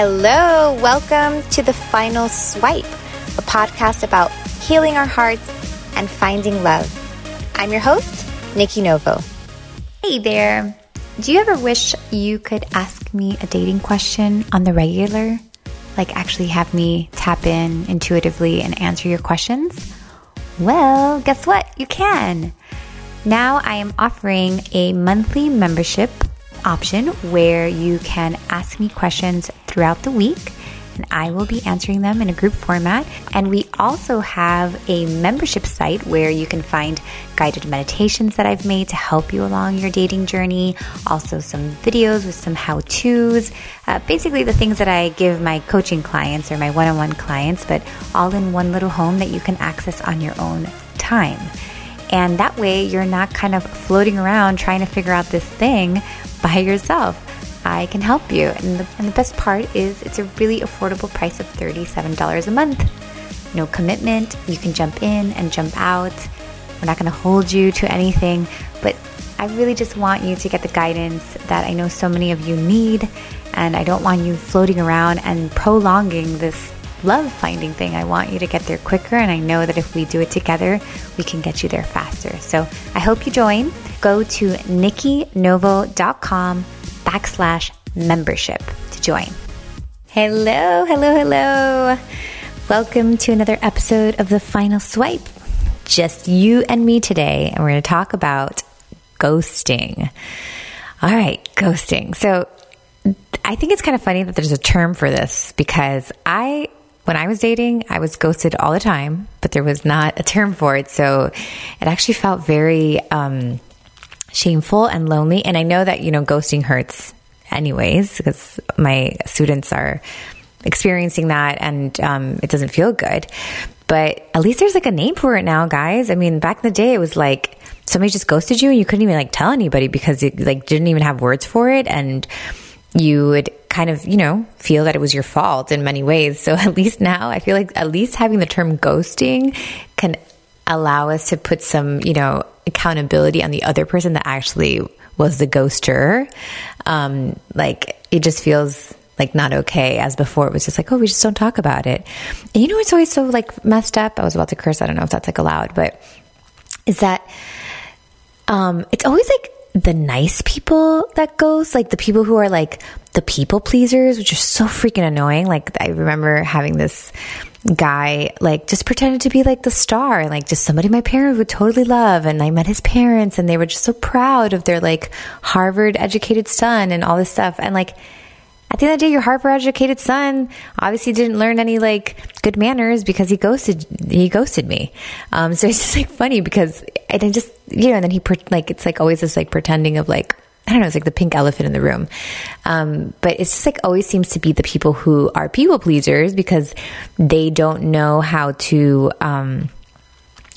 Hello, welcome to the final swipe, a podcast about healing our hearts and finding love. I'm your host, Nikki Novo. Hey there. Do you ever wish you could ask me a dating question on the regular? Like actually have me tap in intuitively and answer your questions? Well, guess what? You can. Now I am offering a monthly membership option where you can ask me questions throughout the week and I will be answering them in a group format. And we also have a membership site where you can find guided meditations that I've made to help you along your dating journey, also some videos with some how to's, uh, basically the things that I give my coaching clients or my one on one clients, but all in one little home that you can access on your own time. And that way, you're not kind of floating around trying to figure out this thing by yourself. I can help you. And the, and the best part is it's a really affordable price of $37 a month. No commitment. You can jump in and jump out. We're not going to hold you to anything, but I really just want you to get the guidance that I know so many of you need. And I don't want you floating around and prolonging this love finding thing. I want you to get there quicker. And I know that if we do it together, we can get you there faster. So I hope you join. Go to nikkinovo.com backslash membership to join. Hello, hello, hello. Welcome to another episode of The Final Swipe. Just you and me today, and we're going to talk about ghosting. All right, ghosting. So I think it's kind of funny that there's a term for this because I when I was dating, I was ghosted all the time, but there was not a term for it. So it actually felt very um, shameful and lonely. And I know that, you know, ghosting hurts anyways, because my students are experiencing that and um, it doesn't feel good. But at least there's like a name for it now, guys. I mean, back in the day, it was like somebody just ghosted you and you couldn't even like tell anybody because it like didn't even have words for it. And you would kind of, you know, feel that it was your fault in many ways. So at least now I feel like at least having the term ghosting can allow us to put some, you know, accountability on the other person that actually was the ghoster. Um, like it just feels like not okay as before it was just like, oh, we just don't talk about it. And you know, it's always so like messed up. I was about to curse. I don't know if that's like allowed, but is that, um, it's always like the nice people that ghost, like the people who are like the people pleasers, which are so freaking annoying. Like I remember having this guy like just pretended to be like the star and like just somebody my parents would totally love and I met his parents and they were just so proud of their like Harvard educated son and all this stuff and like at the end of the day your Harvard educated son obviously didn't learn any like good manners because he ghosted he ghosted me um so it's just like funny because and just you know and then he like it's like always this like pretending of like I don't know, it's like the pink elephant in the room. Um, but it's just like always seems to be the people who are people pleasers because they don't know how to, um,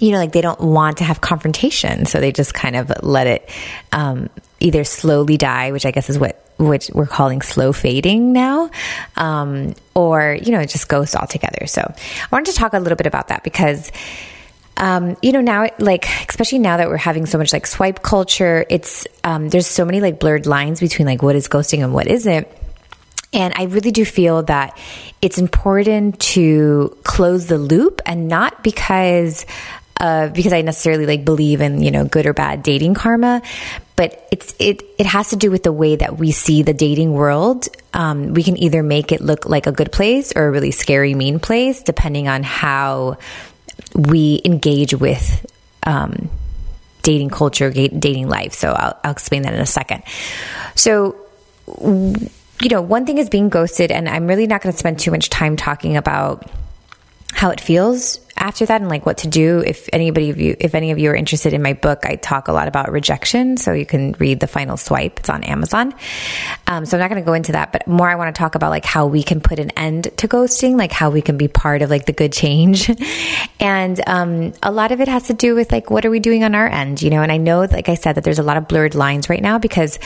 you know, like they don't want to have confrontation. So they just kind of let it, um, either slowly die, which I guess is what, which we're calling slow fading now, um, or, you know, it just goes all together. So I wanted to talk a little bit about that because, um, you know, now, like, especially now that we're having so much like swipe culture, it's, um, there's so many like blurred lines between like what is ghosting and what isn't. And I really do feel that it's important to close the loop and not because, uh, because I necessarily like believe in, you know, good or bad dating karma, but it's, it, it has to do with the way that we see the dating world. Um, we can either make it look like a good place or a really scary, mean place, depending on how we engage with um, dating culture, dating life. So I'll, I'll explain that in a second. So, you know, one thing is being ghosted, and I'm really not going to spend too much time talking about how it feels after that and like what to do. If anybody of you if any of you are interested in my book i talk a lot about rejection. So you can read the final swipe. It's on amazon. Um, so i'm not going to go into that but more i want to talk about like how we can put an end to ghosting like how we can be part of like the good change. And um, a lot of it has to do with like what are we doing on our end you know? And i know like i said that there's a lot of blurred lines right now because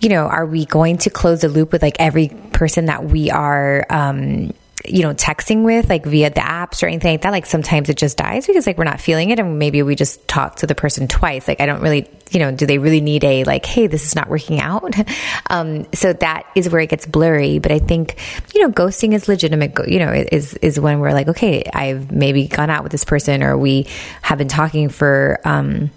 you know are we going to close the loop with like every person that we are um, you know, texting with, like via the apps or anything like that, like sometimes it just dies because like we're not feeling it and maybe we just talk to the person twice. Like I don't really, you know, do they really need a like, hey, this is not working out? um, so that is where it gets blurry. But I think, you know, ghosting is legitimate, you know, is, is when we're like, okay, I've maybe gone out with this person or we have been talking for, um,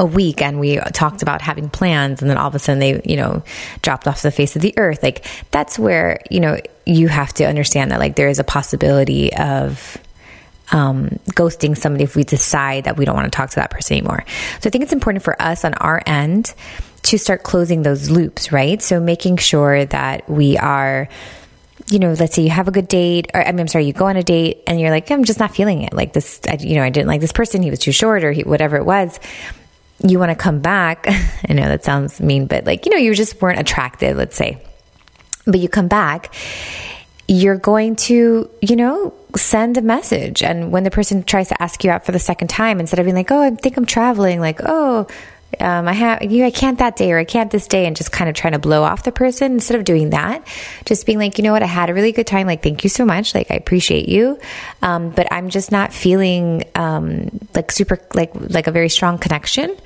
a week and we talked about having plans and then all of a sudden they, you know, dropped off the face of the earth. Like that's where, you know, you have to understand that like there is a possibility of um, ghosting somebody if we decide that we don't want to talk to that person anymore. So I think it's important for us on our end to start closing those loops, right? So making sure that we are you know, let's say you have a good date, or I mean, I'm sorry, you go on a date and you're like, I'm just not feeling it. Like this, I, you know, I didn't like this person. He was too short or he, whatever it was you want to come back. I know that sounds mean, but like, you know, you just weren't attractive, let's say. But you come back, you're going to, you know, send a message. And when the person tries to ask you out for the second time, instead of being like, oh, I think I'm traveling, like, oh, um, I have you, I can't that day or I can't this day, and just kind of trying to blow off the person instead of doing that. Just being like, you know what, I had a really good time. Like, thank you so much. Like, I appreciate you, um, but I'm just not feeling um, like super like like a very strong connection.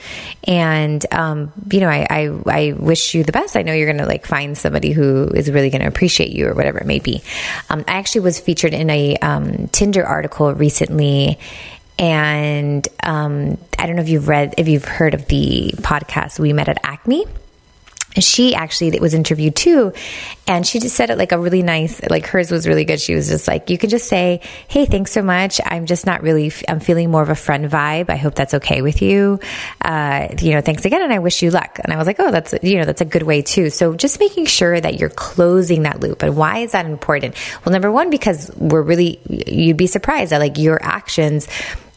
And um, you know, I, I I wish you the best. I know you're gonna like find somebody who is really gonna appreciate you or whatever it may be. Um, I actually was featured in a um, Tinder article recently and um, I don't know if you've read, if you've heard of the podcast We Met at Acme. She actually was interviewed too, and she just said it like a really nice, like hers was really good. She was just like, you can just say, "Hey, thanks so much. I'm just not really, I'm feeling more of a friend vibe. I hope that's okay with you. Uh, you know, thanks again, and I wish you luck." And I was like, "Oh, that's you know, that's a good way too." So just making sure that you're closing that loop. And why is that important? Well, number one, because we're really, you'd be surprised that like your actions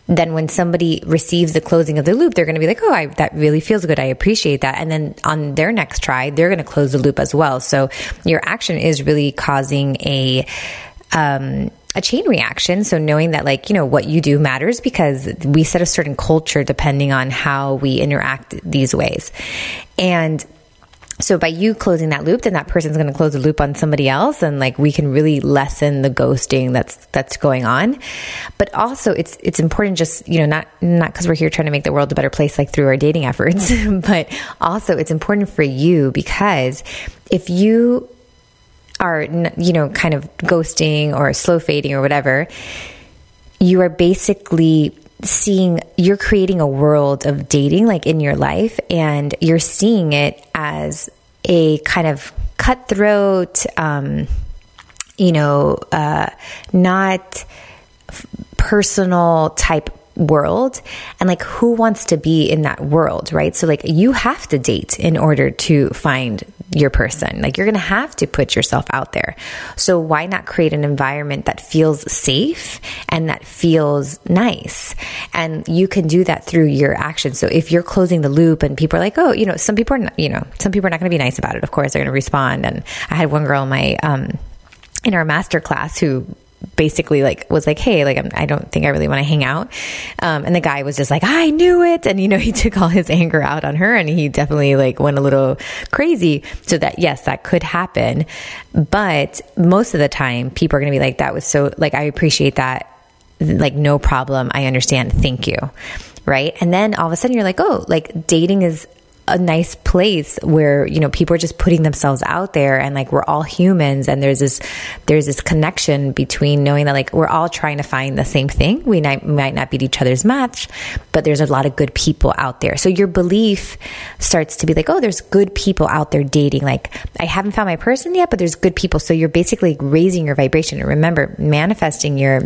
then when somebody receives the closing of the loop, they're going to be like, oh, I, that really feels good. I appreciate that. And then on their next try, they're going to close the loop as well. So your action is really causing a, um, a chain reaction. So knowing that like, you know, what you do matters because we set a certain culture depending on how we interact these ways. And so by you closing that loop, then that person's going to close the loop on somebody else, and like we can really lessen the ghosting that's that's going on. But also, it's it's important just you know not not because we're here trying to make the world a better place like through our dating efforts, but also it's important for you because if you are you know kind of ghosting or slow fading or whatever, you are basically seeing you're creating a world of dating like in your life and you're seeing it as a kind of cutthroat um, you know uh, not personal type world. And like who wants to be in that world right? So like you have to date in order to find your person. Like you're going to have to put yourself out there. So why not create an environment that feels safe and that feels nice? And you can do that through your actions. So if you're closing the loop and people are like oh you know some people are not, you know some people are not going to be nice about it. Of course they're going to respond. And i had one girl in my um in our master class who basically like was like, "Hey, like I'm, I do not think I really want to hang out." Um, and the guy was just like, "I knew it," and you know he took all his anger out on her, and he definitely like went a little crazy. So that yes, that could happen, but most of the time, people are going to be like, "That was so like I appreciate that." Like no problem, I understand. Thank you right? And then all of a sudden you're like, oh, like dating is a nice place where you know people are just putting themselves out there and like we're all humans and there's this there's this connection between knowing that like we're all trying to find the same thing. We might, might not be each other's match but there's a lot of good people out there. So your belief starts to be like oh there's good people out there dating. Like i haven't found my person yet but there's good people. So you're basically raising your vibration. And remember manifesting your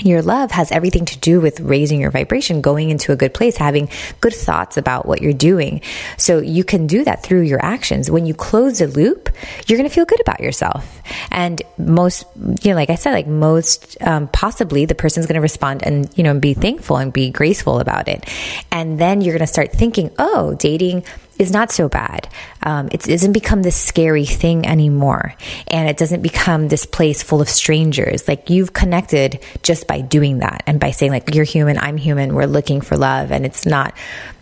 your love has everything to do with raising your vibration, going into a good place, having good thoughts about what you're doing. So you can do that through your actions. When you close the loop, you're going to feel good about yourself. And most, you know, like I said, like most, um, possibly the person's going to respond and, you know, be thankful and be graceful about it. And then you're going to start thinking, oh, dating is not so bad. Um, it doesn't become this scary thing anymore. And it doesn't become this place full of strangers. Like you've connected just by doing that and by saying, like, you're human, I'm human, we're looking for love. And it's not,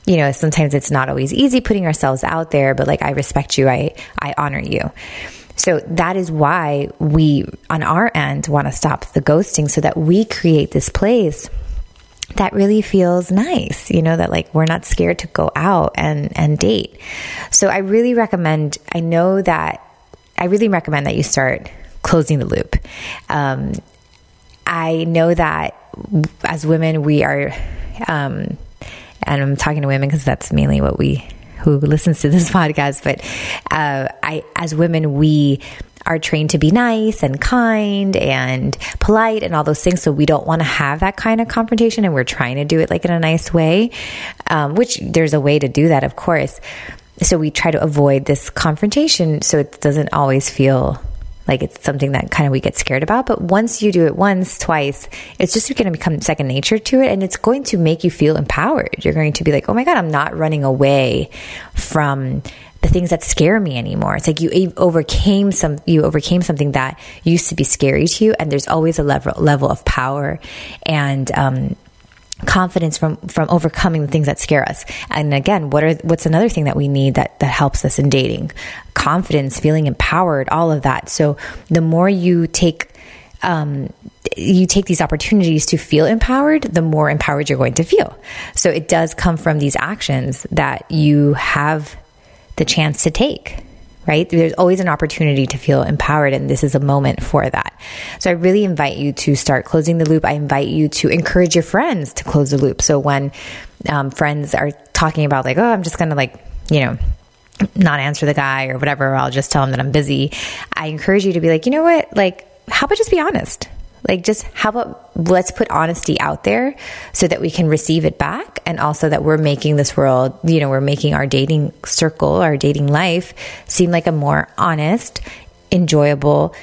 you know, sometimes it's not always easy putting ourselves out there, but like, I respect you, I, I honor you. So that is why we, on our end, want to stop the ghosting so that we create this place that really feels nice, you know, that like we're not scared to go out and, and date. So I really recommend, I know that I really recommend that you start closing the loop. Um, I know that as women, we are, um, and I'm talking to women because that's mainly what we who listens to this podcast, but uh, I, as women, we are trained to be nice and kind and polite and all those things. So we don't want to have that kind of confrontation, and we're trying to do it like in a nice way, um, which there's a way to do that, of course. So we try to avoid this confrontation so it doesn't always feel like it's something that kind of we get scared about. But once you do it once, twice, it's just going to become second nature to it. And it's going to make you feel empowered. You're going to be like, oh my God, I'm not running away from the things that scare me anymore. It's like you overcame some, you overcame something that used to be scary to you. And there's always a level, level of power and, um, confidence from from overcoming the things that scare us and again what are what's another thing that we need that that helps us in dating confidence feeling empowered all of that so the more you take um, you take these opportunities to feel empowered, the more empowered you're going to feel. So it does come from these actions that you have the chance to take right? There's always an opportunity to feel empowered, and this is a moment for that. So I really invite you to start closing the loop. I invite you to encourage your friends to close the loop. So when um, friends are talking about, like, oh, I'm just going to, like, you know, not answer the guy or whatever, I'll just tell him that I'm busy. I encourage you to be like, you know what? Like, how about just be honest? Like, just how about let's put honesty out there so that we can receive it back. And also that we're making this world, you know, we're making our dating circle, our dating life seem like a more honest, enjoyable,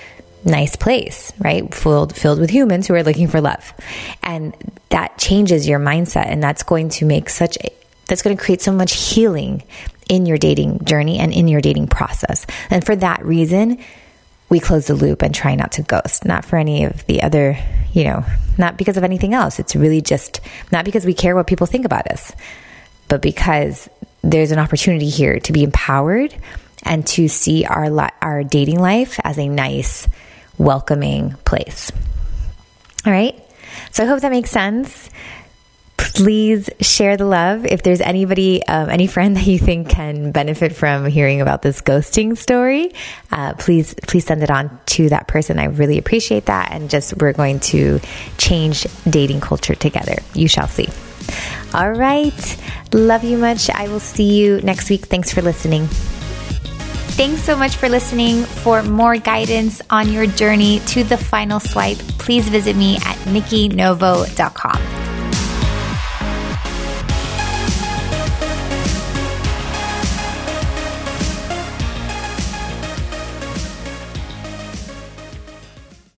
nice place, right? Filled, filled with humans who are looking for love. And that changes your mindset. And that's going to make such a, that's going to create so much healing in your dating journey and in your dating process. And for that reason, we close the loop and try not to ghost, not for any of the other, you know, not because of anything else. It's really just not because we care what people think about us, but because there's an opportunity here to be empowered and to see our li- our dating life as a nice, welcoming place. All right. So I hope that makes sense please share the love. If there's anybody, um, any friend that you think can benefit from hearing about this ghosting story, uh, please, please send it on to that person. I really appreciate that. And just, we're going to change dating culture together. You shall see. All right. Love you much. I will see you next week. Thanks for listening. Thanks so much for listening. For more guidance on your journey to the final swipe, please visit me at nikkinovo.com.